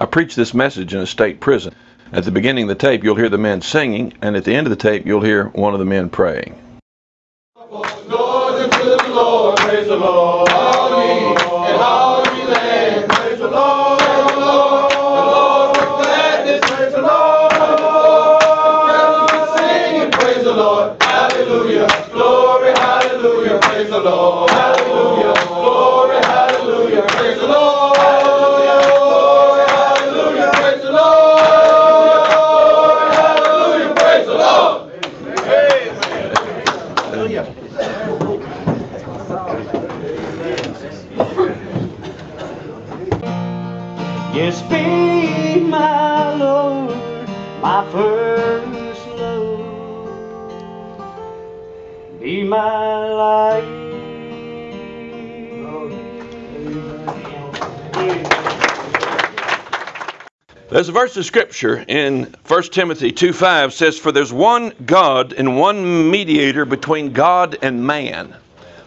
I preached this message in a state prison. At the beginning of the tape, you'll hear the men singing, and at the end of the tape, you'll hear one of the men praying. The Lord, praise the Lord. There's a verse of scripture in 1 Timothy 2 5 says, For there's one God and one mediator between God and man,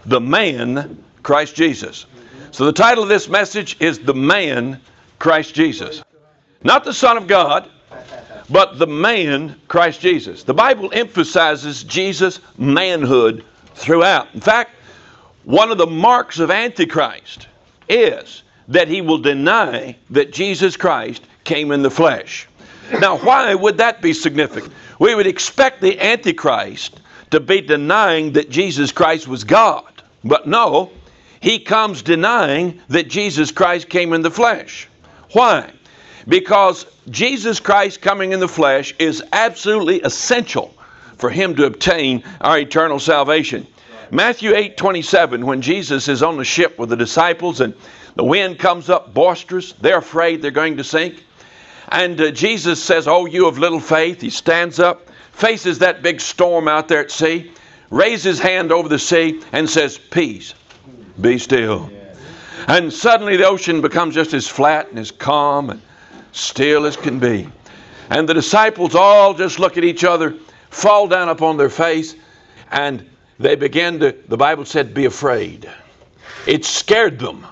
the man, Christ Jesus. So the title of this message is The Man, Christ Jesus. Not the Son of God, but the man, Christ Jesus. The Bible emphasizes Jesus' manhood throughout. In fact, one of the marks of Antichrist is that he will deny that Jesus Christ came in the flesh. Now, why would that be significant? We would expect the Antichrist to be denying that Jesus Christ was God. But no, he comes denying that Jesus Christ came in the flesh. Why? Because Jesus Christ coming in the flesh is absolutely essential for him to obtain our eternal salvation. Matthew 8 27, when Jesus is on the ship with the disciples and the wind comes up boisterous, they're afraid they're going to sink. And uh, Jesus says, Oh, you of little faith. He stands up, faces that big storm out there at sea, raises his hand over the sea, and says, Peace, be still. And suddenly the ocean becomes just as flat and as calm and still as can be. And the disciples all just look at each other, fall down upon their face, and they begin to, the Bible said, be afraid. It scared them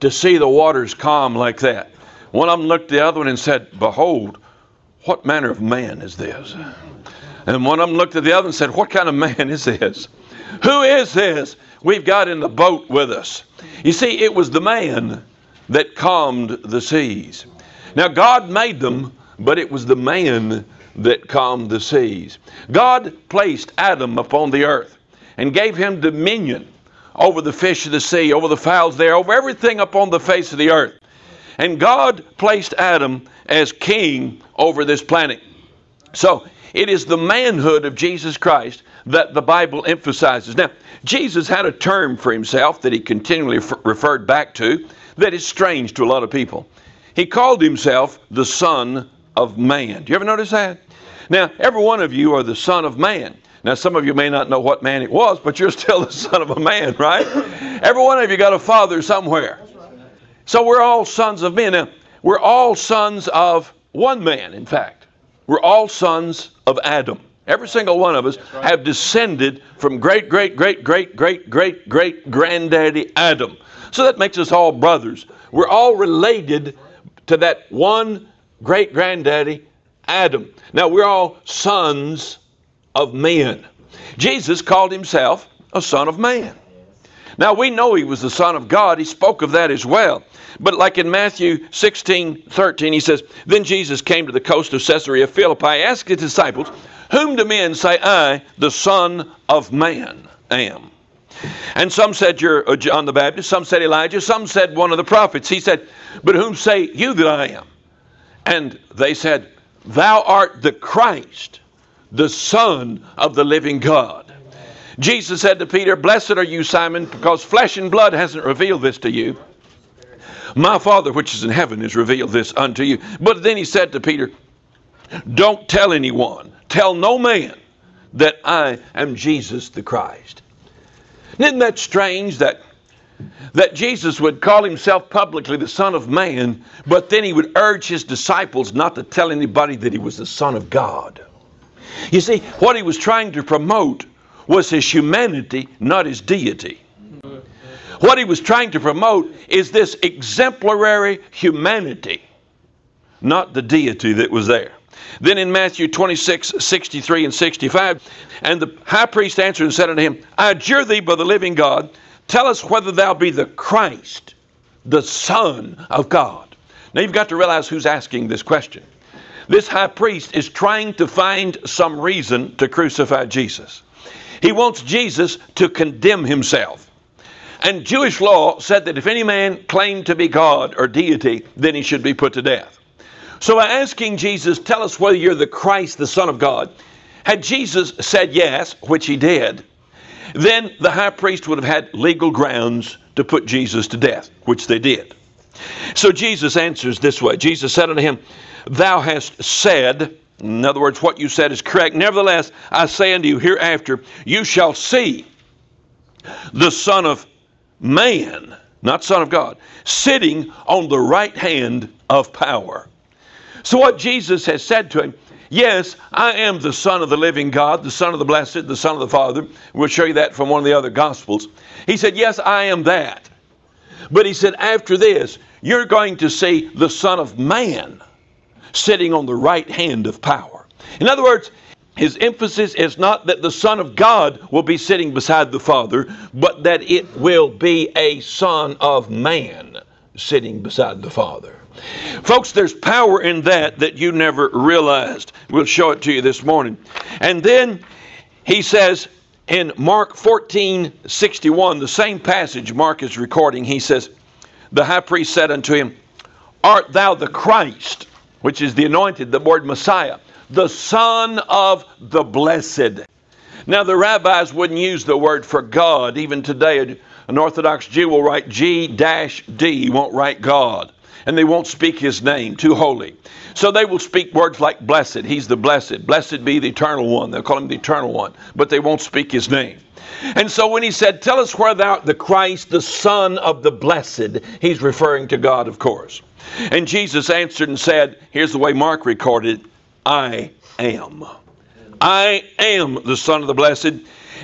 to see the waters calm like that. One of them looked at the other one and said, Behold, what manner of man is this? And one of them looked at the other and said, What kind of man is this? Who is this we've got in the boat with us? You see, it was the man that calmed the seas. Now, God made them, but it was the man that calmed the seas. God placed Adam upon the earth and gave him dominion over the fish of the sea, over the fowls there, over everything upon the face of the earth. And God placed Adam as king over this planet. So it is the manhood of Jesus Christ that the Bible emphasizes. Now, Jesus had a term for himself that he continually referred back to that is strange to a lot of people. He called himself the Son of Man. Do you ever notice that? Now, every one of you are the Son of Man. Now, some of you may not know what man it was, but you're still the son of a man, right? Every one of you got a father somewhere. So we're all sons of men. Now, we're all sons of one man, in fact. We're all sons of Adam. Every single one of us have descended from great, great, great, great, great, great, great granddaddy Adam. So that makes us all brothers. We're all related to that one great granddaddy Adam. Now, we're all sons of men. Jesus called himself a son of man. Now we know he was the Son of God. He spoke of that as well. But like in Matthew 16, 13, he says, Then Jesus came to the coast of Caesarea Philippi, asked his disciples, Whom do men say I, the Son of Man, am? And some said you're uh, John the Baptist, some said Elijah, some said one of the prophets. He said, But whom say you that I am? And they said, Thou art the Christ, the Son of the living God. Jesus said to Peter, Blessed are you, Simon, because flesh and blood hasn't revealed this to you. My Father which is in heaven has revealed this unto you. But then he said to Peter, Don't tell anyone, tell no man that I am Jesus the Christ. Isn't that strange that that Jesus would call himself publicly the Son of Man, but then he would urge his disciples not to tell anybody that he was the Son of God. You see, what he was trying to promote was his humanity, not his deity. What he was trying to promote is this exemplary humanity not the deity that was there. Then in Matthew 26, 63 and 65, and the high priest answered and said unto him, I adjure thee by the living God, tell us whether thou be the Christ, the Son of God. Now you've got to realize who's asking this question. This high priest is trying to find some reason to crucify Jesus. He wants Jesus to condemn himself. And Jewish law said that if any man claimed to be God or deity, then he should be put to death. So by asking Jesus, tell us whether you're the Christ, the Son of God, had Jesus said yes, which he did, then the high priest would have had legal grounds to put Jesus to death, which they did. So Jesus answers this way Jesus said unto him, Thou hast said, in other words, what you said is correct. Nevertheless, I say unto you, hereafter you shall see the Son of Man, not Son of God, sitting on the right hand of power. So, what Jesus has said to him, yes, I am the Son of the living God, the Son of the blessed, the Son of the Father. We'll show you that from one of the other Gospels. He said, Yes, I am that. But he said, after this, you're going to see the Son of Man sitting on the right hand of power. In other words, his emphasis is not that the Son of God will be sitting beside the Father, but that it will be a Son of Man sitting beside the Father. Folks, there's power in that that you never realized. We'll show it to you this morning. And then he says in Mark 14 61, the same passage Mark is recording, he says, The high priest said unto him, Art thou the Christ? Which is the anointed, the word Messiah, the Son of the Blessed. Now, the rabbis wouldn't use the word for God. Even today, an Orthodox Jew will write G D, He won't write God. And they won't speak his name, too holy. So they will speak words like blessed. He's the blessed. Blessed be the eternal one. They'll call him the eternal one, but they won't speak his name. And so when he said, Tell us where thou the Christ, the Son of the blessed, he's referring to God, of course. And Jesus answered and said, Here's the way Mark recorded I am. I am the Son of the Blessed,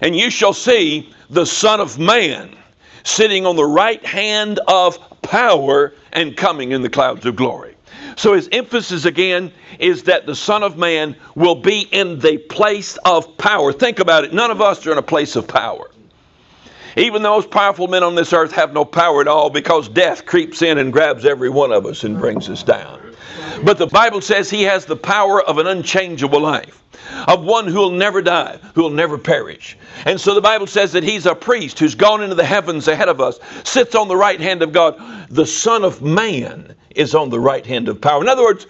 and you shall see the Son of Man sitting on the right hand of power and coming in the clouds of glory. So his emphasis again is that the Son of Man will be in the place of power. Think about it. None of us are in a place of power. Even those powerful men on this earth have no power at all because death creeps in and grabs every one of us and brings us down. But the Bible says he has the power of an unchangeable life, of one who will never die, who will never perish. And so the Bible says that he's a priest who's gone into the heavens ahead of us, sits on the right hand of God. The Son of Man is on the right hand of power. In other words,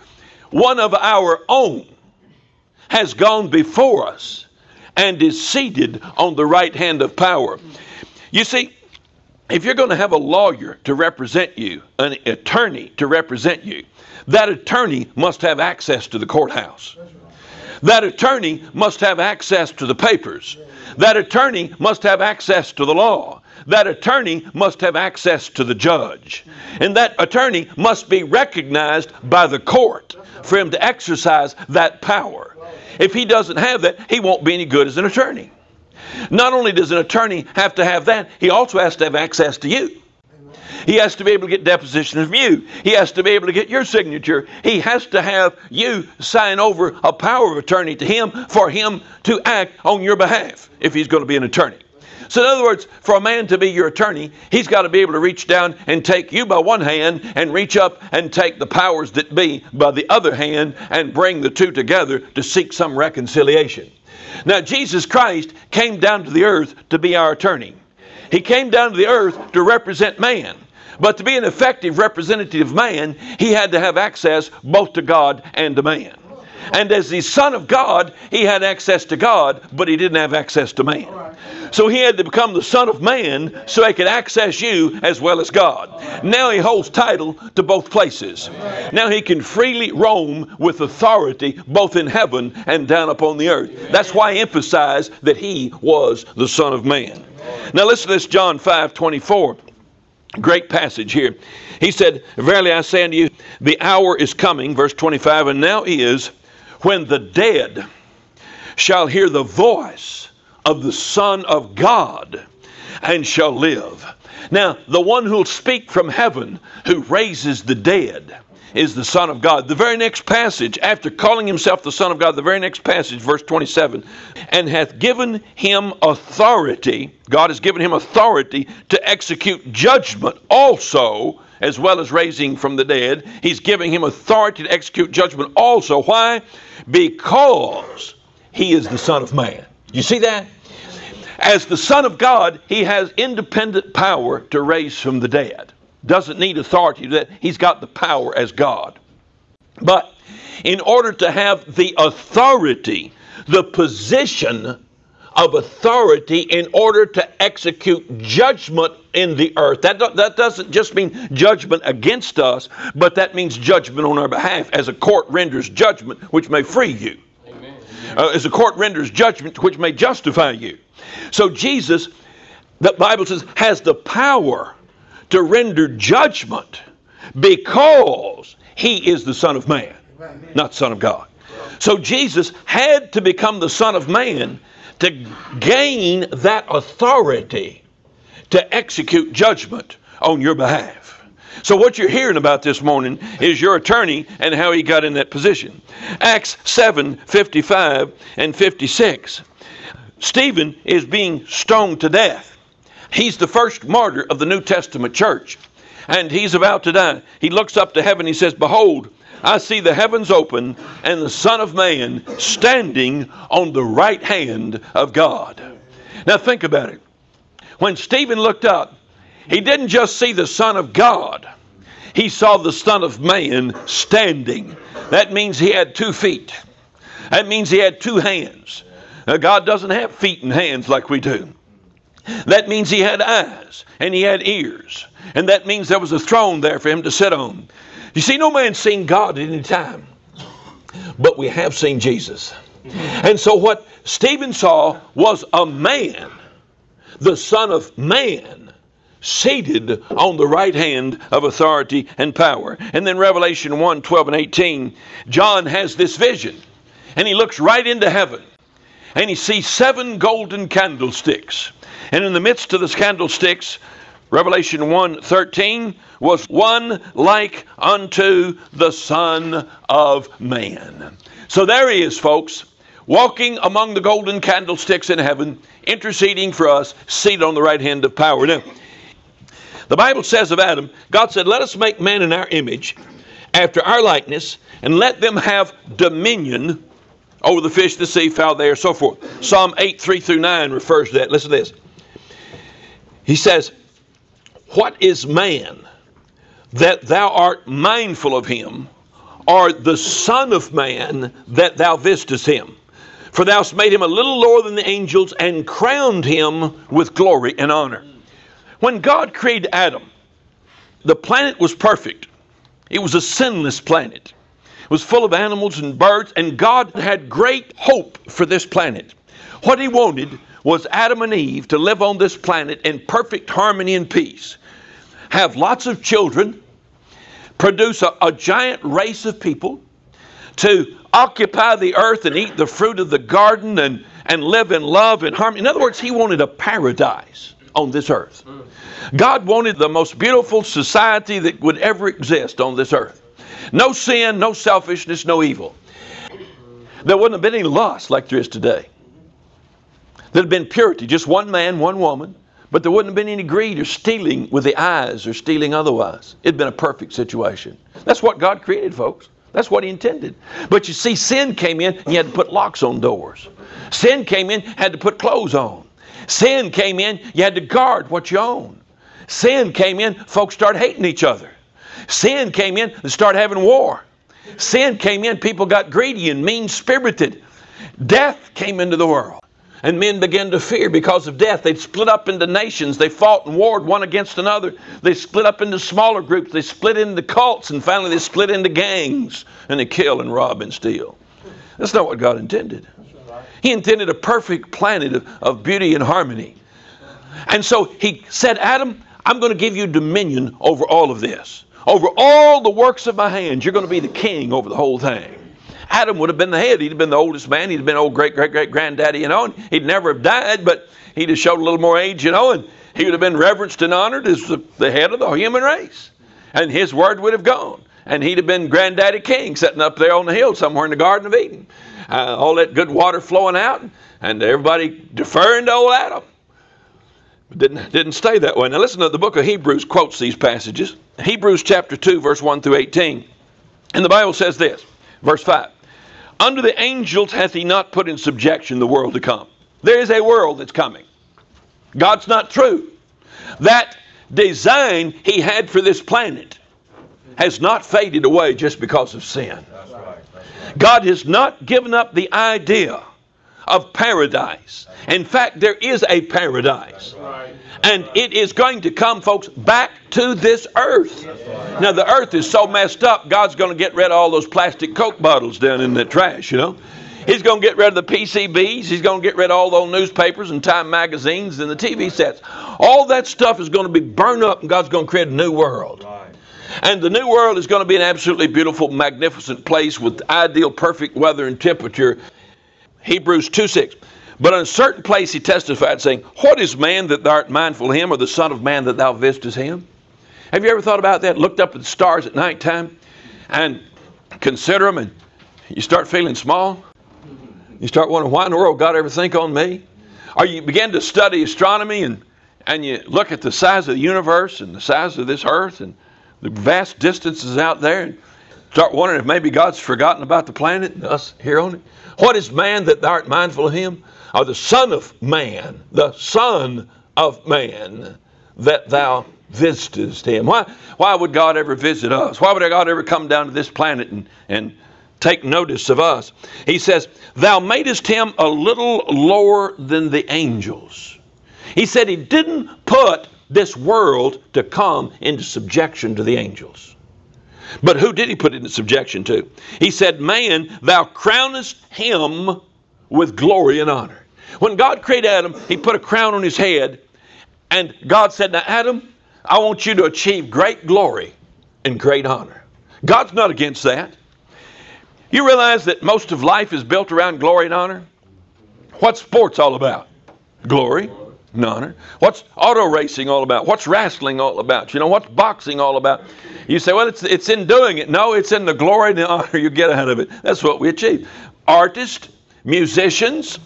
one of our own has gone before us and is seated on the right hand of power. You see, if you're going to have a lawyer to represent you, an attorney to represent you, that attorney must have access to the courthouse. That attorney must have access to the papers. That attorney must have access to the law. That attorney must have access to the judge. And that attorney must be recognized by the court for him to exercise that power. If he doesn't have that, he won't be any good as an attorney. Not only does an attorney have to have that, he also has to have access to you. He has to be able to get deposition of you. He has to be able to get your signature. He has to have you sign over a power of attorney to him for him to act on your behalf if he's going to be an attorney. So, in other words, for a man to be your attorney, he's got to be able to reach down and take you by one hand and reach up and take the powers that be by the other hand and bring the two together to seek some reconciliation. Now, Jesus Christ came down to the earth to be our attorney. He came down to the earth to represent man. But to be an effective representative of man, he had to have access both to God and to man. And as the Son of God, he had access to God, but he didn't have access to man. So he had to become the Son of Man so he could access you as well as God. Now he holds title to both places. Now he can freely roam with authority both in heaven and down upon the earth. That's why I emphasize that he was the Son of Man. Now listen to this John 5 24. Great passage here. He said, Verily I say unto you, the hour is coming, verse 25, and now is when the dead shall hear the voice of the Son of God and shall live. Now, the one who'll speak from heaven, who raises the dead, is the Son of God. The very next passage, after calling himself the Son of God, the very next passage, verse 27, and hath given him authority, God has given him authority to execute judgment also, as well as raising from the dead. He's giving him authority to execute judgment also. Why? Because he is the Son of Man. You see that? As the Son of God, he has independent power to raise from the dead doesn't need authority that he's got the power as God. But in order to have the authority, the position of authority in order to execute judgment in the earth. That, that doesn't just mean judgment against us, but that means judgment on our behalf as a court renders judgment which may free you. Uh, as a court renders judgment which may justify you. So Jesus, the Bible says, has the power to render judgment because he is the Son of Man, not Son of God. So Jesus had to become the Son of Man to gain that authority to execute judgment on your behalf. So what you're hearing about this morning is your attorney and how he got in that position. Acts 7, 55 and 56. Stephen is being stoned to death. He's the first martyr of the New Testament church. And he's about to die. He looks up to heaven. He says, Behold, I see the heavens open and the Son of Man standing on the right hand of God. Now think about it. When Stephen looked up, he didn't just see the Son of God, he saw the Son of Man standing. That means he had two feet, that means he had two hands. Now, God doesn't have feet and hands like we do. That means he had eyes and he had ears. And that means there was a throne there for him to sit on. You see, no man's seen God at any time, but we have seen Jesus. And so what Stephen saw was a man, the Son of Man, seated on the right hand of authority and power. And then Revelation 1 12 and 18, John has this vision. And he looks right into heaven. And he sees seven golden candlesticks. And in the midst of the candlesticks, Revelation 1:13 was one like unto the Son of Man. So there he is, folks, walking among the golden candlesticks in heaven, interceding for us, seated on the right hand of power. Now, the Bible says of Adam, God said, Let us make man in our image, after our likeness, and let them have dominion over the fish, the sea, fowl, there, so forth. Psalm 8, 3 through 9 refers to that. Listen to this. He says, What is man that thou art mindful of him, or the Son of Man that thou visitest him? For thou hast made him a little lower than the angels and crowned him with glory and honor. When God created Adam, the planet was perfect. It was a sinless planet. It was full of animals and birds, and God had great hope for this planet. What he wanted was Adam and Eve to live on this planet in perfect harmony and peace, have lots of children, produce a, a giant race of people, to occupy the earth and eat the fruit of the garden and, and live in love and harmony. In other words, he wanted a paradise on this earth. God wanted the most beautiful society that would ever exist on this earth. No sin, no selfishness, no evil. There wouldn't have been any lust like there is today. There'd have been purity, just one man, one woman, but there wouldn't have been any greed or stealing with the eyes or stealing otherwise. It'd been a perfect situation. That's what God created, folks. That's what He intended. But you see, sin came in, and you had to put locks on doors. Sin came in, had to put clothes on. Sin came in, you had to guard what you own. Sin came in, folks started hating each other. Sin came in, they started having war. Sin came in, people got greedy and mean spirited. Death came into the world and men began to fear because of death. They'd split up into nations. They fought and warred one against another. They split up into smaller groups. They split into cults, and finally they split into gangs, and they kill and rob and steal. That's not what God intended. He intended a perfect planet of, of beauty and harmony. And so he said, Adam, I'm going to give you dominion over all of this. Over all the works of my hands, you're going to be the king over the whole thing. Adam would have been the head. He'd have been the oldest man. He'd have been old great great great granddaddy, you know, and he'd never have died, but he'd have showed a little more age, you know, and he would have been reverenced and honored as the, the head of the human race. And his word would have gone. and he'd have been granddaddy king sitting up there on the hill somewhere in the Garden of Eden. Uh, all that good water flowing out, and everybody deferring to old Adam. Didn't, didn't stay that way. Now listen to the book of Hebrews quotes these passages. Hebrews chapter 2, verse 1 through 18. And the Bible says this, verse 5. Under the angels hath he not put in subjection the world to come. There is a world that's coming. God's not true. That design he had for this planet has not faded away just because of sin. God has not given up the idea of paradise. In fact, there is a paradise. And it is going to come, folks, back to this earth. Now, the earth is so messed up, God's going to get rid of all those plastic Coke bottles down in the trash, you know. He's going to get rid of the PCBs. He's going to get rid of all those newspapers and Time magazines and the TV sets. All that stuff is going to be burned up, and God's going to create a new world. And the new world is going to be an absolutely beautiful, magnificent place with ideal, perfect weather and temperature. Hebrews 2 6. But in a certain place he testified, saying, What is man that thou art mindful of him, or the Son of Man that thou visitest him? Have you ever thought about that? Looked up at the stars at nighttime and consider them, and you start feeling small? You start wondering, why in the world God ever think on me? Or you begin to study astronomy and, and you look at the size of the universe and the size of this earth and the vast distances out there and start wondering if maybe God's forgotten about the planet and us here on it. What is man that thou art mindful of him? Or the Son of Man, the Son of Man that thou visitest him. Why, why would God ever visit us? Why would God ever come down to this planet and, and take notice of us? He says, Thou madest him a little lower than the angels. He said he didn't put this world to come into subjection to the angels. But who did he put into subjection to? He said, Man, thou crownest him with glory and honor. When God created Adam, he put a crown on his head, and God said, Now, Adam, I want you to achieve great glory and great honor. God's not against that. You realize that most of life is built around glory and honor? What's sports all about? Glory honor. What's auto racing all about? What's wrestling all about? You know, what's boxing all about? You say, well, it's, it's in doing it. No, it's in the glory and the honor you get out of it. That's what we achieve. Artists, musicians,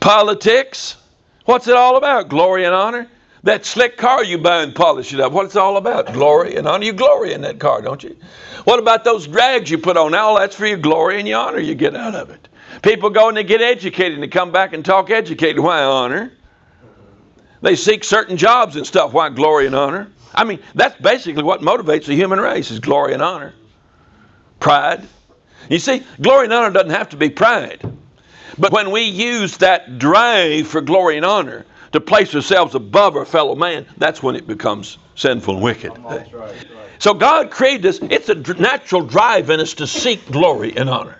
politics. What's it all about? Glory and honor. That slick car you buy and polish it up. What's it all about? Glory and honor. You glory in that car, don't you? What about those drags you put on? All that's for your glory and your honor you get out of it. People go and they get educated and they come back and talk educated. Why honor? They seek certain jobs and stuff. Why glory and honor? I mean, that's basically what motivates the human race is glory and honor. Pride. You see, glory and honor doesn't have to be pride. But when we use that drive for glory and honor to place ourselves above our fellow man, that's when it becomes sinful and wicked. Right, right. So God created us. It's a natural drive in us to seek glory and honor.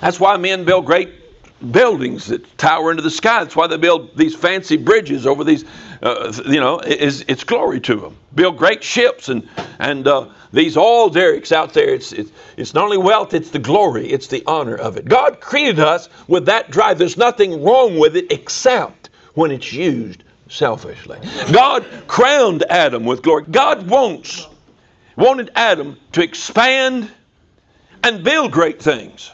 That's why men build great buildings that tower into the sky. That's why they build these fancy bridges over these. Uh, you know, it's, it's glory to them. Build great ships and and uh, these oil derricks out there. It's, it's it's not only wealth, it's the glory, it's the honor of it. God created us with that drive. There's nothing wrong with it except when it's used selfishly. God crowned Adam with glory. God wants wanted Adam to expand and build great things.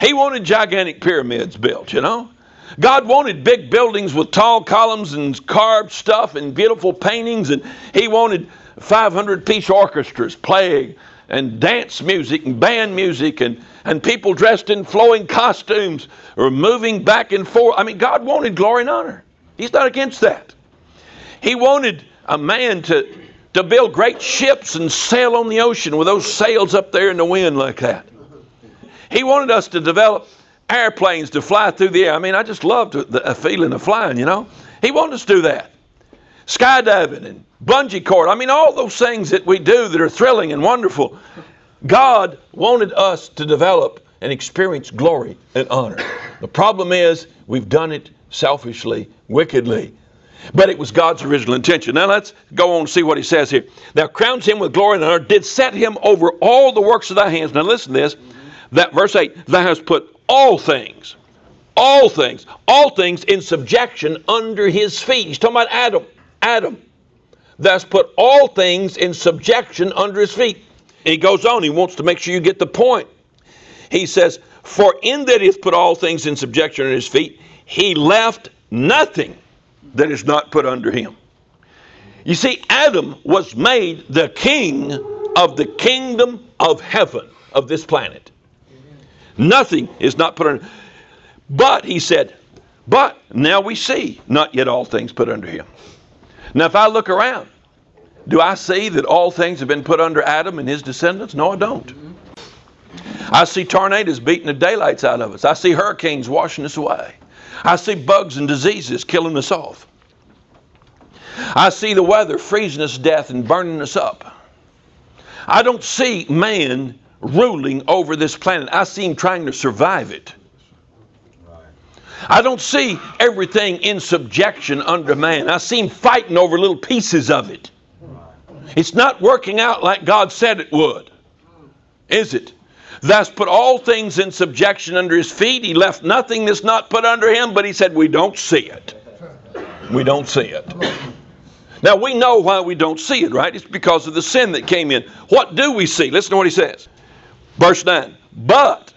He wanted gigantic pyramids built, you know. God wanted big buildings with tall columns and carved stuff and beautiful paintings, and He wanted 500 piece orchestras playing and dance music and band music and, and people dressed in flowing costumes or moving back and forth. I mean, God wanted glory and honor. He's not against that. He wanted a man to, to build great ships and sail on the ocean with those sails up there in the wind like that. He wanted us to develop airplanes to fly through the air. I mean, I just loved the feeling of flying, you know. He wanted us to do that. Skydiving and bungee cord. I mean, all those things that we do that are thrilling and wonderful. God wanted us to develop and experience glory and honor. The problem is we've done it selfishly, wickedly. But it was God's original intention. Now let's go on and see what he says here. Thou crowns him with glory and honor, did set him over all the works of thy hands. Now listen to this. That verse 8, thou hast put all things, all things, all things in subjection under his feet. He's talking about Adam. Adam. Thou hast put all things in subjection under his feet. he goes on, he wants to make sure you get the point. He says, For in that he hath put all things in subjection under his feet, he left nothing that is not put under him. You see, Adam was made the king of the kingdom of heaven of this planet. Nothing is not put under. But he said, but now we see not yet all things put under him. Now, if I look around, do I see that all things have been put under Adam and his descendants? No, I don't. I see tornadoes beating the daylights out of us. I see hurricanes washing us away. I see bugs and diseases killing us off. I see the weather freezing us to death and burning us up. I don't see man ruling over this planet. I see him trying to survive it. I don't see everything in subjection under man. I see him fighting over little pieces of it. It's not working out like God said it would, is it? Thus put all things in subjection under his feet. He left nothing that's not put under him, but he said, We don't see it. We don't see it. Now we know why we don't see it, right? It's because of the sin that came in. What do we see? Listen to what he says. Verse 9. But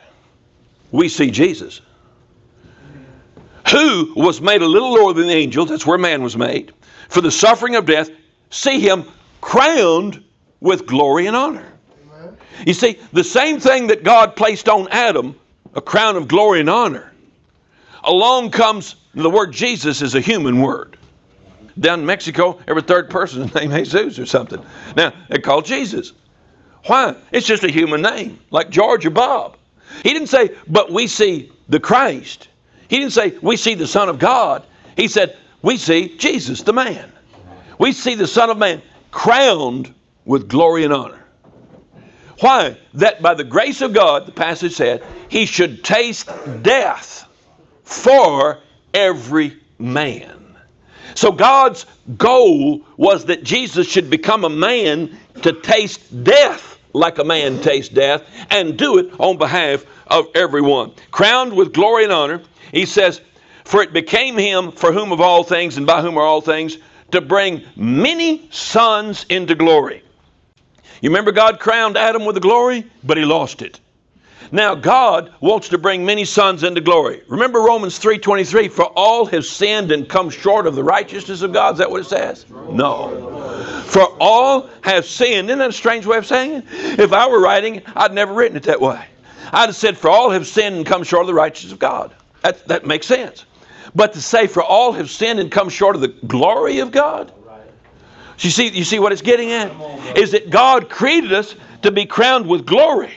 we see Jesus, who was made a little lower than the angels, that's where man was made, for the suffering of death, see him crowned with glory and honor. You see, the same thing that God placed on Adam, a crown of glory and honor, along comes the word Jesus is a human word. Down in Mexico, every third person is named Jesus or something. Now, they're called Jesus. Why? It's just a human name, like George or Bob. He didn't say, but we see the Christ. He didn't say, we see the Son of God. He said, we see Jesus, the man. We see the Son of Man crowned with glory and honor. Why? That by the grace of God, the passage said, he should taste death for every man. So God's goal was that Jesus should become a man to taste death like a man tastes death and do it on behalf of everyone. Crowned with glory and honor, he says, For it became him for whom of all things and by whom are all things to bring many sons into glory. You remember God crowned Adam with the glory, but he lost it. Now God wants to bring many sons into glory. Remember Romans 3:23, for all have sinned and come short of the righteousness of God. Is that what it says? No. For all have sinned. Isn't that a strange way of saying it? If I were writing, I'd never written it that way. I'd have said, for all have sinned and come short of the righteousness of God. That, that makes sense. But to say, for all have sinned and come short of the glory of God, you see, you see what it's getting at? Is that God created us to be crowned with glory.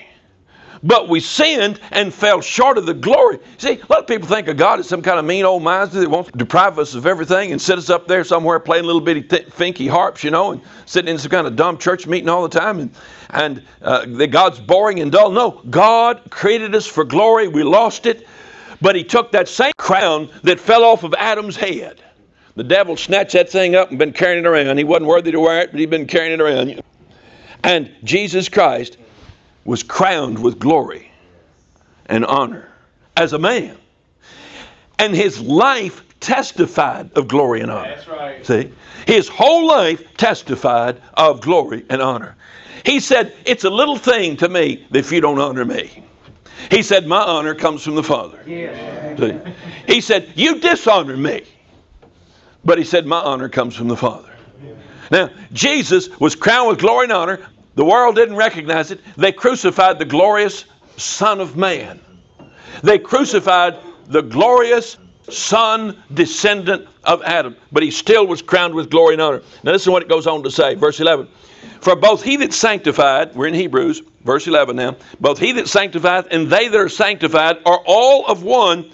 But we sinned and fell short of the glory. See, a lot of people think of God as some kind of mean old miser that wants to deprive us of everything and sit us up there somewhere playing little bitty th- finky harps, you know, and sitting in some kind of dumb church meeting all the time, and and uh, that God's boring and dull. No, God created us for glory. We lost it, but He took that same crown that fell off of Adam's head. The devil snatched that thing up and been carrying it around. He wasn't worthy to wear it, but he'd been carrying it around. And Jesus Christ was crowned with glory and honor as a man. And his life testified of glory and honor. That's right. See? His whole life testified of glory and honor. He said, It's a little thing to me if you don't honor me. He said, My honor comes from the Father. See? He said, You dishonor me. But he said, My honor comes from the Father. Now, Jesus was crowned with glory and honor. The world didn't recognize it. They crucified the glorious Son of Man. They crucified the glorious son, descendant of Adam. But he still was crowned with glory and honor. Now, listen to what it goes on to say. Verse 11. For both he that sanctified, we're in Hebrews, verse 11 now, both he that sanctified and they that are sanctified are all of one,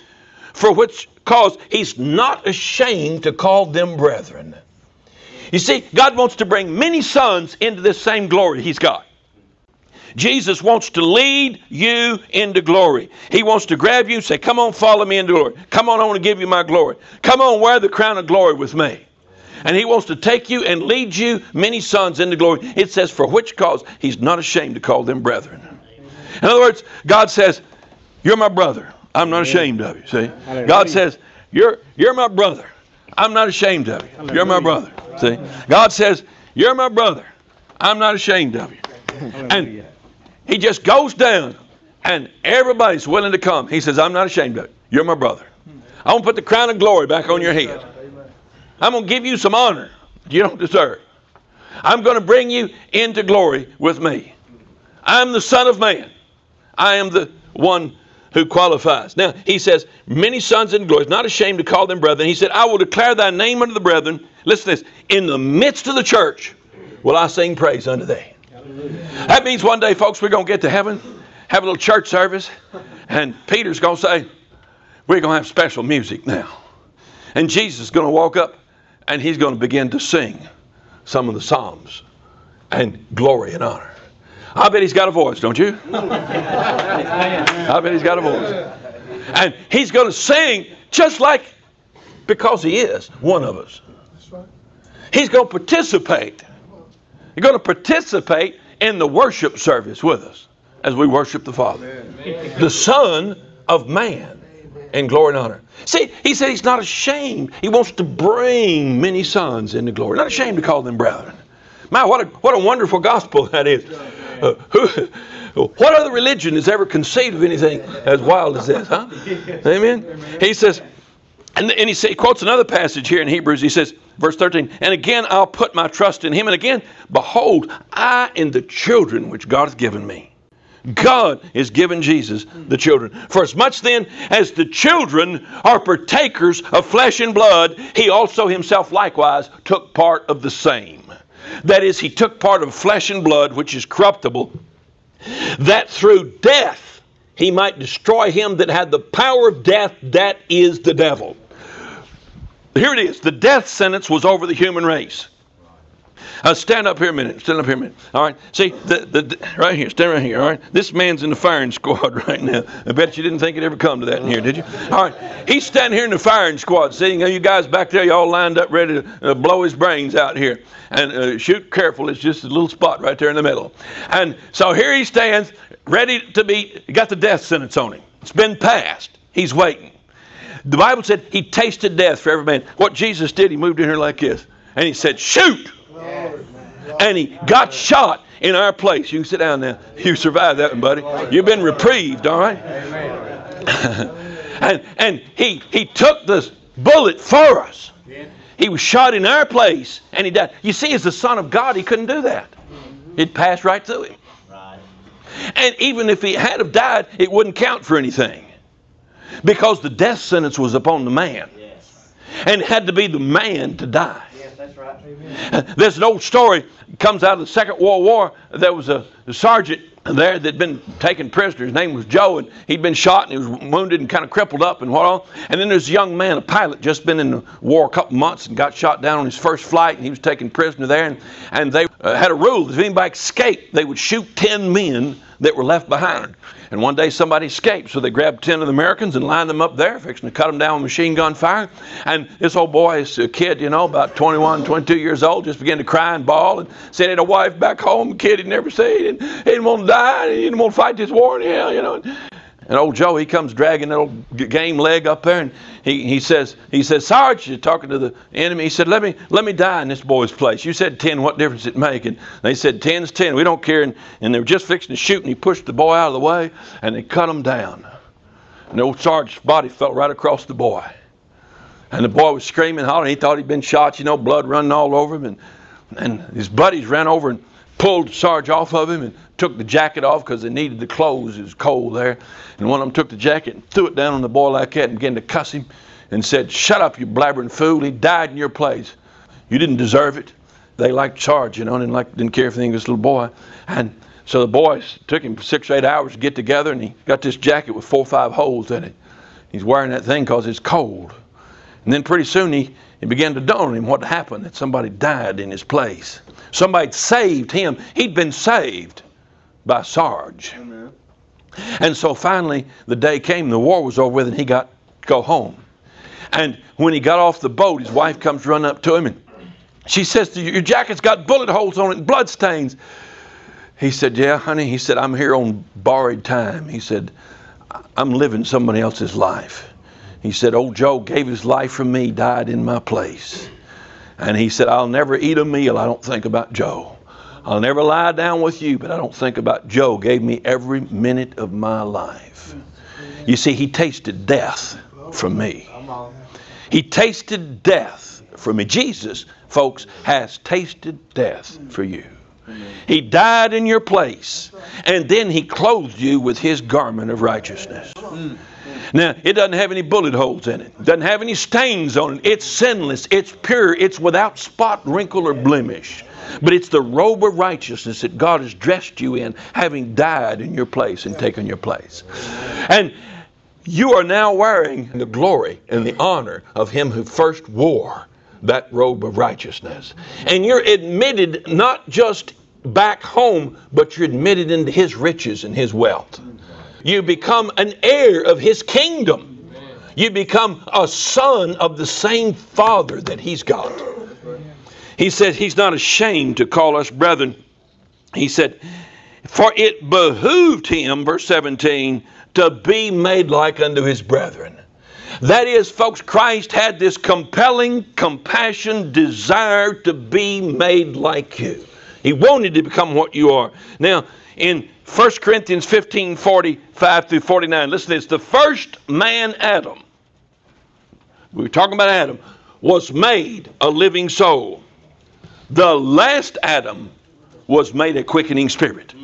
for which cause he's not ashamed to call them brethren. You see, God wants to bring many sons into this same glory he's got. Jesus wants to lead you into glory. He wants to grab you and say, Come on, follow me into glory. Come on, I want to give you my glory. Come on, wear the crown of glory with me. And he wants to take you and lead you, many sons, into glory. It says, For which cause he's not ashamed to call them brethren. In other words, God says, You're my brother. I'm not ashamed of you. See? God says, You're you're my brother. I'm not ashamed of you. You're my brother. See? God says, You're my brother. I'm not ashamed of you. And he just goes down, and everybody's willing to come. He says, I'm not ashamed of you. You're my brother. I'm going to put the crown of glory back on your head. I'm going to give you some honor you don't deserve. I'm going to bring you into glory with me. I'm the Son of Man. I am the one who qualifies. Now, he says, Many sons in glory, not ashamed to call them brethren. He said, I will declare thy name unto the brethren. Listen to this. In the midst of the church will I sing praise unto thee. That means one day, folks, we're going to get to heaven, have a little church service, and Peter's going to say, We're going to have special music now. And Jesus is going to walk up and he's going to begin to sing some of the Psalms and glory and honor. I bet he's got a voice, don't you? I bet he's got a voice. And he's going to sing just like, because he is one of us. He's going to participate. He's going to participate in the worship service with us as we worship the Father. The Son of Man in glory and honor. See, he said he's not ashamed. He wants to bring many sons into glory. Not ashamed to call them brethren. My, what a, what a wonderful gospel that is. Uh, who, what other religion has ever conceived of anything as wild as this, huh? Amen? He says, and, and he, say, he quotes another passage here in Hebrews. He says, verse 13, And again I'll put my trust in him. And again, behold, I and the children which God hath given me. God is giving Jesus the children. For as much then as the children are partakers of flesh and blood, he also himself likewise took part of the same. That is, he took part of flesh and blood, which is corruptible, that through death he might destroy him that had the power of death, that is the devil. Here it is the death sentence was over the human race. Uh, stand up here a minute. Stand up here a minute. All right. See, the, the, right here. Stand right here. All right. This man's in the firing squad right now. I bet you didn't think it'd ever come to that in here, did you? All right. He's standing here in the firing squad. See, you, guys back there, you all lined up ready to uh, blow his brains out here. And uh, shoot careful. It's just a little spot right there in the middle. And so here he stands, ready to be, got the death sentence on him. It's been passed. He's waiting. The Bible said he tasted death for every man. What Jesus did, he moved in here like this. And he said, Shoot! And he got shot in our place. You can sit down now. You survived that one, buddy. You've been reprieved, all right? and and he he took the bullet for us. He was shot in our place and he died. You see, as the Son of God, he couldn't do that. It passed right through him. And even if he had have died, it wouldn't count for anything. Because the death sentence was upon the man. And it had to be the man to die. There's an old story comes out of the Second World War. There was a, a sergeant there that'd been taken prisoner. His name was Joe, and he'd been shot and he was wounded and kind of crippled up and what all. And then there's a young man, a pilot, just been in the war a couple months and got shot down on his first flight, and he was taken prisoner there. And, and they uh, had a rule if anybody escaped, they would shoot 10 men that were left behind. And one day somebody escaped, so they grabbed 10 of the Americans and lined them up there, fixing to cut them down with machine gun fire. And this old boy, this kid, you know, about 21, 22 years old, just began to cry and bawl and said he had a wife back home, a kid he'd never seen, and he didn't want to die, and he didn't want to fight this war in hell, you know. And old Joe, he comes dragging that old game leg up there, and he, he says, he says, Sarge, you're talking to the enemy. He said, let me let me die in this boy's place. You said ten. What difference it make? And they said ten's ten. We don't care. And, and they were just fixing to shoot, and he pushed the boy out of the way, and they cut him down. And old Sarge's body fell right across the boy. And the boy was screaming, hollering. He thought he'd been shot, you know, blood running all over him. And, and his buddies ran over and pulled Sarge off of him and took the jacket off because they needed the clothes. It was cold there. And one of them took the jacket and threw it down on the boy like that and began to cuss him and said, Shut up, you blabbering fool. He died in your place. You didn't deserve it. They liked Sarge, you know, and like, didn't care for anything, this little boy. And so the boys took him six or eight hours to get together, and he got this jacket with four or five holes in it. He's wearing that thing because it's cold. And then pretty soon he, it began to dawn on him what happened that somebody died in his place. Somebody saved him. He'd been saved by Sarge. Amen. And so finally, the day came, the war was over with, and he got to go home. And when he got off the boat, his wife comes running up to him, and she says, Your jacket's got bullet holes on it and blood stains. He said, Yeah, honey. He said, I'm here on borrowed time. He said, I'm living somebody else's life. He said, Old Joe gave his life for me, died in my place. And he said, I'll never eat a meal I don't think about Joe. I'll never lie down with you, but I don't think about Joe gave me every minute of my life. You see, he tasted death for me. He tasted death for me. Jesus, folks, has tasted death for you. He died in your place, and then he clothed you with his garment of righteousness. Now, it doesn't have any bullet holes in it. Doesn't have any stains on it. It's sinless, it's pure, it's without spot, wrinkle, or blemish. But it's the robe of righteousness that God has dressed you in, having died in your place and taken your place. And you are now wearing the glory and the honor of him who first wore that robe of righteousness. And you're admitted not just back home, but you're admitted into his riches and his wealth. You become an heir of his kingdom. You become a son of the same father that he's got. He said he's not ashamed to call us brethren. He said, For it behooved him, verse 17, to be made like unto his brethren. That is, folks, Christ had this compelling compassion, desire to be made like you. He wanted to become what you are. Now, in 1 Corinthians 15 45 through 49, listen to this. The first man, Adam, we were talking about Adam, was made a living soul. The last Adam was made a quickening spirit.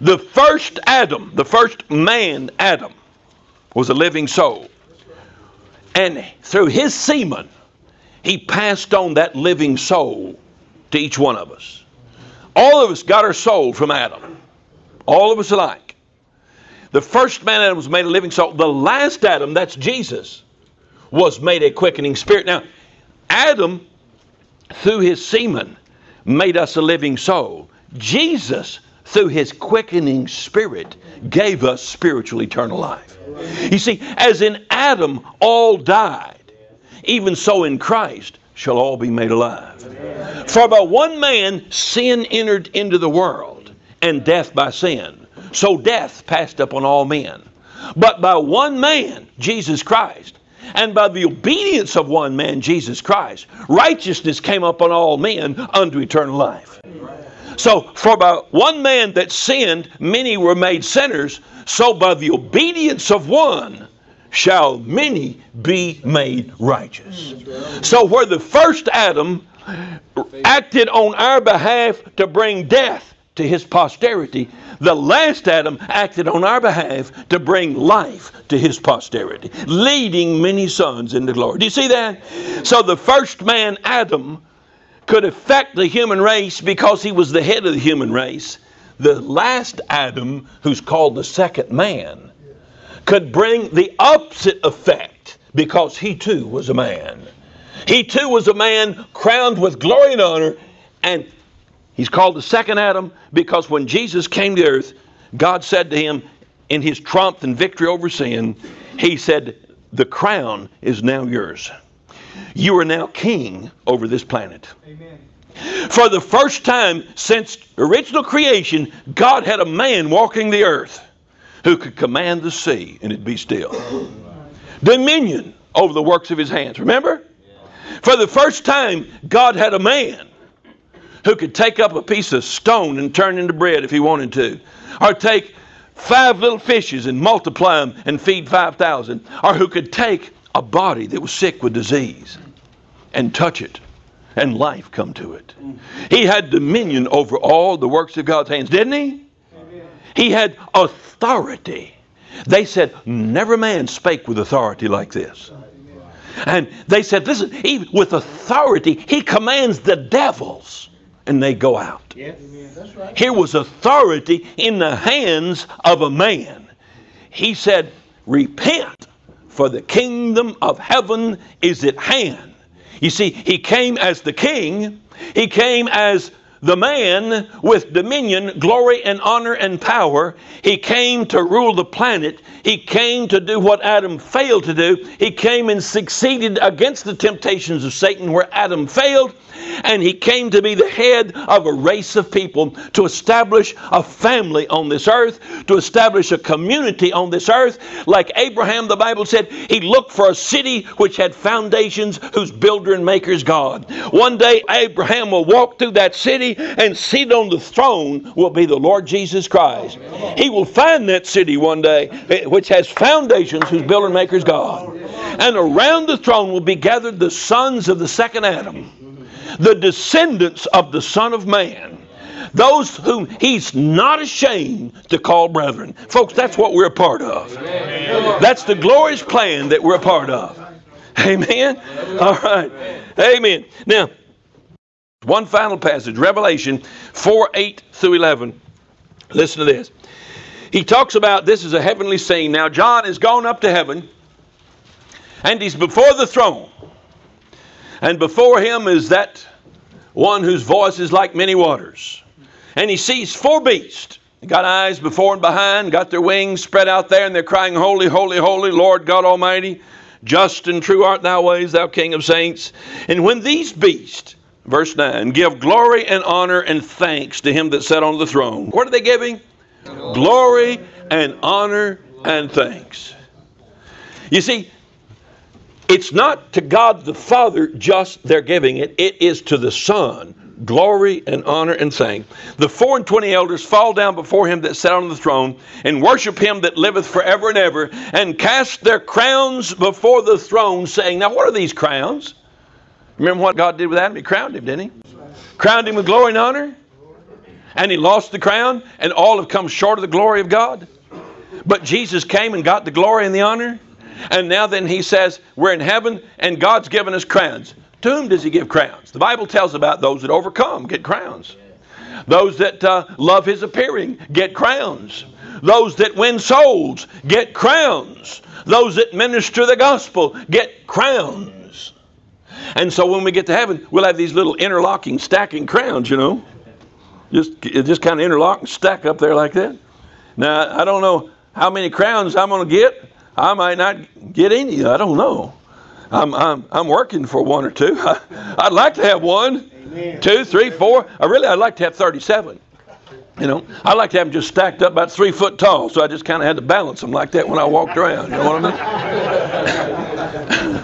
The first Adam, the first man, Adam, was a living soul. And through his semen, he passed on that living soul to each one of us. All of us got our soul from Adam. All of us alike. The first man Adam was made a living soul. The last Adam, that's Jesus, was made a quickening spirit. Now, Adam, through his semen, made us a living soul. Jesus, through his quickening spirit, gave us spiritual eternal life. You see, as in Adam all died, even so in Christ shall all be made alive. For by one man sin entered into the world, and death by sin. So death passed upon all men. But by one man, Jesus Christ, and by the obedience of one man, Jesus Christ, righteousness came upon all men unto eternal life. So, for by one man that sinned, many were made sinners, so by the obedience of one shall many be made righteous. So, where the first Adam acted on our behalf to bring death to his posterity, the last Adam acted on our behalf to bring life to his posterity, leading many sons into glory. Do you see that? So, the first man, Adam, could affect the human race because he was the head of the human race. The last Adam, who's called the second man, could bring the opposite effect because he too was a man. He too was a man crowned with glory and honor, and he's called the second Adam because when Jesus came to earth, God said to him in his triumph and victory over sin, He said, The crown is now yours. You are now king over this planet. Amen. For the first time since original creation, God had a man walking the earth who could command the sea and it be still. Dominion over the works of his hands. Remember? For the first time, God had a man who could take up a piece of stone and turn into bread if he wanted to, or take five little fishes and multiply them and feed 5,000, or who could take a body that was sick with disease and touch it and life come to it. He had dominion over all the works of God's hands, didn't he? He had authority. They said, Never man spake with authority like this. And they said, Listen, even with authority, he commands the devils and they go out. Here was authority in the hands of a man. He said, Repent, for the kingdom of heaven is at hand. You see, he came as the king, he came as the man with dominion, glory, and honor and power. He came to rule the planet. He came to do what Adam failed to do. He came and succeeded against the temptations of Satan where Adam failed. And he came to be the head of a race of people to establish a family on this earth, to establish a community on this earth. Like Abraham, the Bible said, he looked for a city which had foundations, whose builder and maker is God. One day, Abraham will walk through that city and seated on the throne will be the Lord Jesus Christ. He will find that city one day, eh, which has foundations, whose builder and maker is God. And around the throne will be gathered the sons of the second Adam, the descendants of the Son of Man those whom he's not ashamed to call brethren. Folks, that's what we're a part of. That's the glorious plan that we're a part of. Amen. All right. Amen. Now, one final passage, Revelation 4 8 through 11. Listen to this. He talks about this is a heavenly scene. Now, John has gone up to heaven and he's before the throne. And before him is that one whose voice is like many waters and he sees four beasts. Got eyes before and behind, got their wings spread out there, and they're crying, Holy, holy, holy, Lord God Almighty. Just and true art thou ways, thou King of saints. And when these beasts, verse 9, give glory and honor and thanks to him that sat on the throne. What are they giving? Glory and honor and thanks. You see, it's not to God the Father just they're giving it, it is to the Son glory and honor and saying, The four and twenty elders fall down before him that sat on the throne, and worship him that liveth forever and ever, and cast their crowns before the throne, saying, Now what are these crowns? Remember what God did with Adam? He crowned him, didn't he? Crowned him with glory and honor. And he lost the crown, and all have come short of the glory of God. But Jesus came and got the glory and the honor. And now then he says, We're in heaven, and God's given us crowns. To whom does he give crowns? The Bible tells about those that overcome get crowns. Those that uh, love his appearing get crowns. Those that win souls get crowns. Those that minister the gospel get crowns. And so when we get to heaven, we'll have these little interlocking, stacking crowns, you know. Just, just kind of interlock and stack up there like that. Now, I don't know how many crowns I'm going to get. I might not get any. I don't know. I'm, I'm, I'm working for one or two. I, would like to have one, Amen. two, three, four. I really, I'd like to have 37. You know, I like to have them just stacked up about three foot tall, so I just kind of had to balance them like that when I walked around. You know what I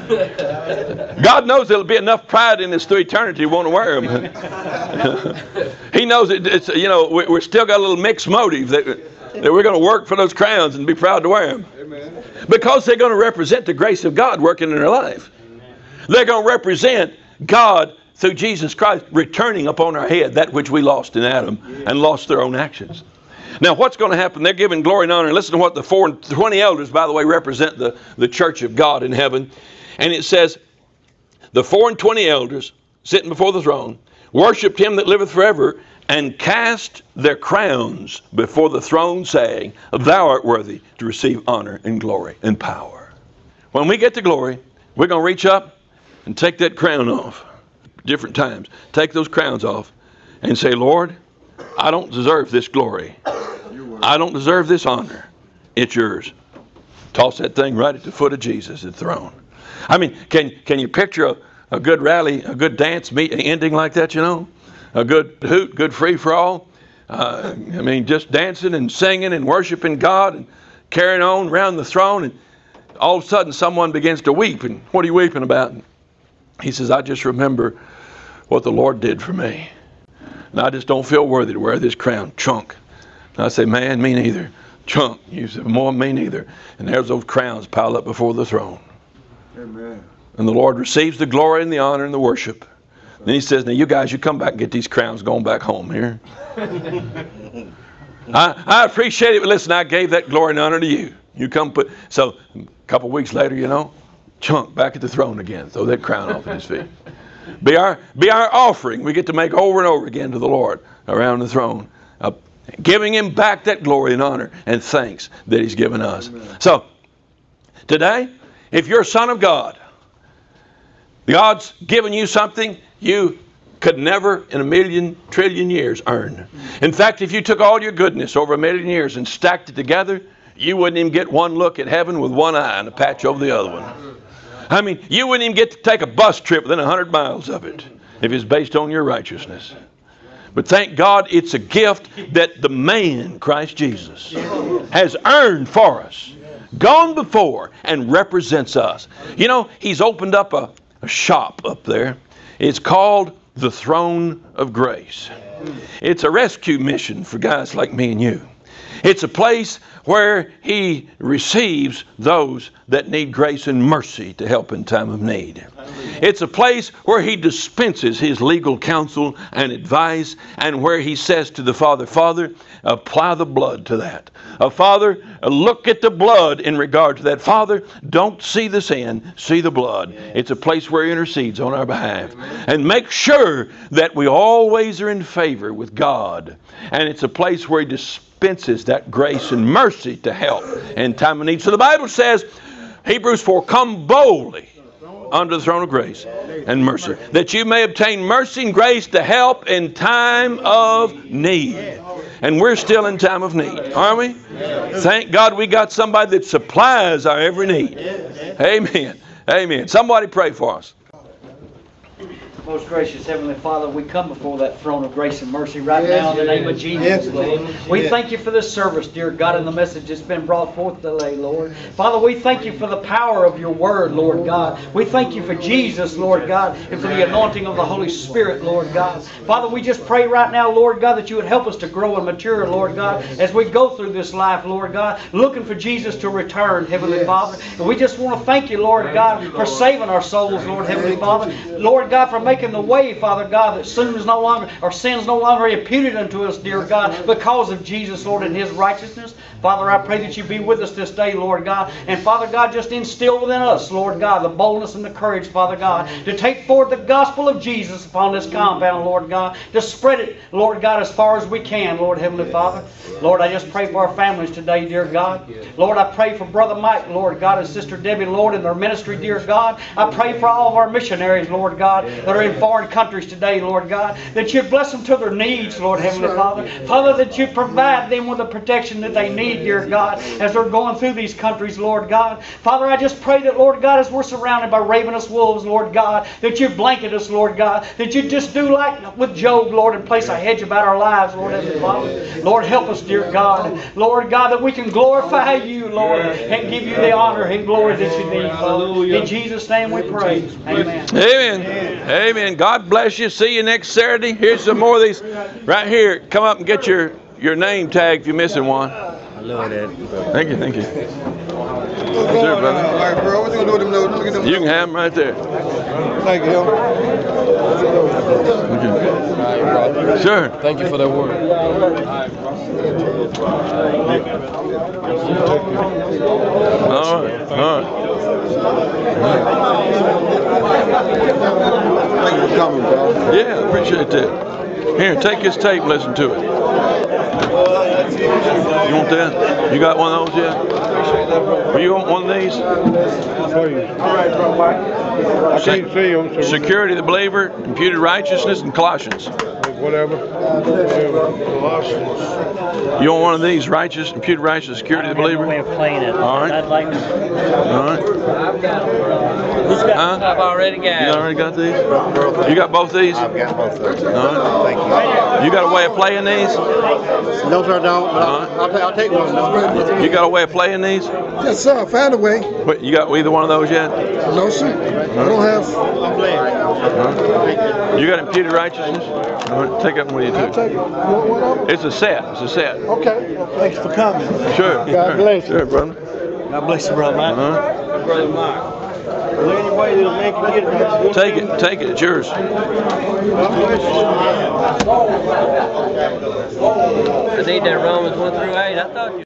mean? God knows there'll be enough pride in this through eternity to want to wear them. he knows it, it's, you know, we, we're still got a little mixed motive that, that we're going to work for those crowns and be proud to wear them. Amen. Because they're going to represent the grace of God working in their life. Amen. They're going to represent God through Jesus Christ returning upon our head that which we lost in Adam and lost their own actions. Now, what's going to happen? They're giving glory and honor. Listen to what the four and twenty elders, by the way, represent the, the church of God in heaven. And it says, the four and twenty elders sitting before the throne worshiped him that liveth forever and cast their crowns before the throne, saying, Thou art worthy to receive honor and glory and power. When we get to glory, we're going to reach up and take that crown off. Different times. Take those crowns off and say, Lord, I don't deserve this glory. I don't deserve this honor. It's yours. Toss that thing right at the foot of Jesus, the throne. I mean, can, can you picture a, a good rally, a good dance meet, ending like that, you know? a good hoot, good free for all. Uh, I mean, just dancing and singing and worshiping God and carrying on around the throne. And all of a sudden, someone begins to weep. And what are you weeping about? And he says, I just remember what the Lord did for me. And I just don't feel worthy to wear this crown. Chunk. And I say, man, me neither. Chunk. You say, more, me neither. And there's those crowns piled up before the throne. Amen. And the Lord receives the glory and the honor and the worship. Then he says, Now, you guys, you come back and get these crowns going back home here. I, I appreciate it, but listen, I gave that glory and honor to you. You come put. So, a couple weeks later, you know, chunk back at the throne again. Throw that crown off at his feet. Be our, be our offering we get to make over and over again to the Lord around the throne. Uh, giving him back that glory and honor and thanks that he's given us. Amen. So, today, if you're a son of God, God's given you something you could never in a million trillion years earn. In fact, if you took all your goodness over a million years and stacked it together, you wouldn't even get one look at heaven with one eye and a patch over the other one. I mean, you wouldn't even get to take a bus trip within 100 miles of it if it's based on your righteousness. But thank God it's a gift that the man, Christ Jesus, has earned for us, gone before, and represents us. You know, he's opened up a, shop up there it's called the throne of grace. It's a rescue mission for guys like me and you. It's a place where He receives those that need grace and mercy to help in time of need. It's a place where He dispenses His legal counsel and advice, and where He says to the Father, Father, apply the blood to that. Uh, Father, look at the blood in regard to that. Father, don't see the sin, see the blood. It's a place where He intercedes on our behalf. And make sure that we always are in favor with God. And it's a place where He dispenses that grace and mercy to help in time of need. So the Bible says, Hebrews 4, come boldly under the throne of grace and mercy, that you may obtain mercy and grace to help in time of need. And we're still in time of need, aren't we? Thank God we got somebody that supplies our every need. Amen. Amen. Somebody pray for us. Most gracious Heavenly Father, we come before that throne of grace and mercy right now in the name of Jesus, Lord. We thank you for this service, dear God, and the message that's been brought forth today, Lord. Father, we thank you for the power of your word, Lord God. We thank you for Jesus, Lord God, and for the anointing of the Holy Spirit, Lord God. Father, we just pray right now, Lord God, that you would help us to grow and mature, Lord God, as we go through this life, Lord God, looking for Jesus to return, Heavenly Father. And we just want to thank you, Lord God, for saving our souls, Lord Heavenly Father. Lord God, for making the way, Father God, that sin is no longer, or sin's no longer imputed unto us, dear God, because of Jesus, Lord, and His righteousness. Father, I pray that you be with us this day, Lord God. And Father God, just instill within us, Lord God, the boldness and the courage, Father God, to take forward the gospel of Jesus upon this compound, Lord God, to spread it, Lord God, as far as we can, Lord Heavenly Father. Lord, I just pray for our families today, dear God. Lord, I pray for Brother Mike, Lord God, and Sister Debi, Lord, and their ministry, dear God. I pray for all of our missionaries, Lord God, that are in foreign countries today, Lord God, that you bless them to their needs, Lord Heavenly Father. Father, that you provide them with the protection that they need, dear God, as they're going through these countries, Lord God. Father, I just pray that, Lord God, as we're surrounded by ravenous wolves, Lord God, that you blanket us, Lord God, that you just do like with Job, Lord, and place a hedge about our lives, Lord Heavenly Father. Lord, help us, dear God. Lord God, that we can glorify you, Lord, and give you the honor and glory that you need, Father. In Jesus' name we pray. Amen. Amen. Amen. God bless you. See you next Saturday. Here's some more of these right here. Come up and get your, your name tag if you're missing one. I love that. Thank you. Thank you. What's Sure, going brother. All right, bro. What you gonna do with them notes? Look at them. You can have them right there. Thank you. Okay. Sure. Thank you for that word. All right. All right. Thank you for coming, bro. Yeah, I appreciate that. Here, take this tape and listen to it. You want that? You got one of those yet? Or you want one of these? All right, bro, Mike. I can't see them, so Security of the believer, imputed righteousness, and Colossians. whatever. Colossians. You want one of these? Righteous, imputed righteousness, security of the way believer? of playing it. All right. I'd like to. All right. Who's got? Huh? I've already got. You got already got these? You got both these? I've got both of them. All right. You got a way of playing these? No, sir, I don't, but I'll, I'll, ta- I'll take one. though. You got a way of playing these? Yes, sir. I found a way. Wait, you got either one of those yet? No, sir. I don't have. You got imputed righteousness? All right, take that one with you I'll too. take it. You one of them? It's a set. It's a set. Okay. Thanks for coming. Sure. God bless you. Sure, brother. God bless you, brother Mike. Uh-huh. Brother Mike. Take it. Take it. It's yours. I need that Romans 1 through 8. I thought you.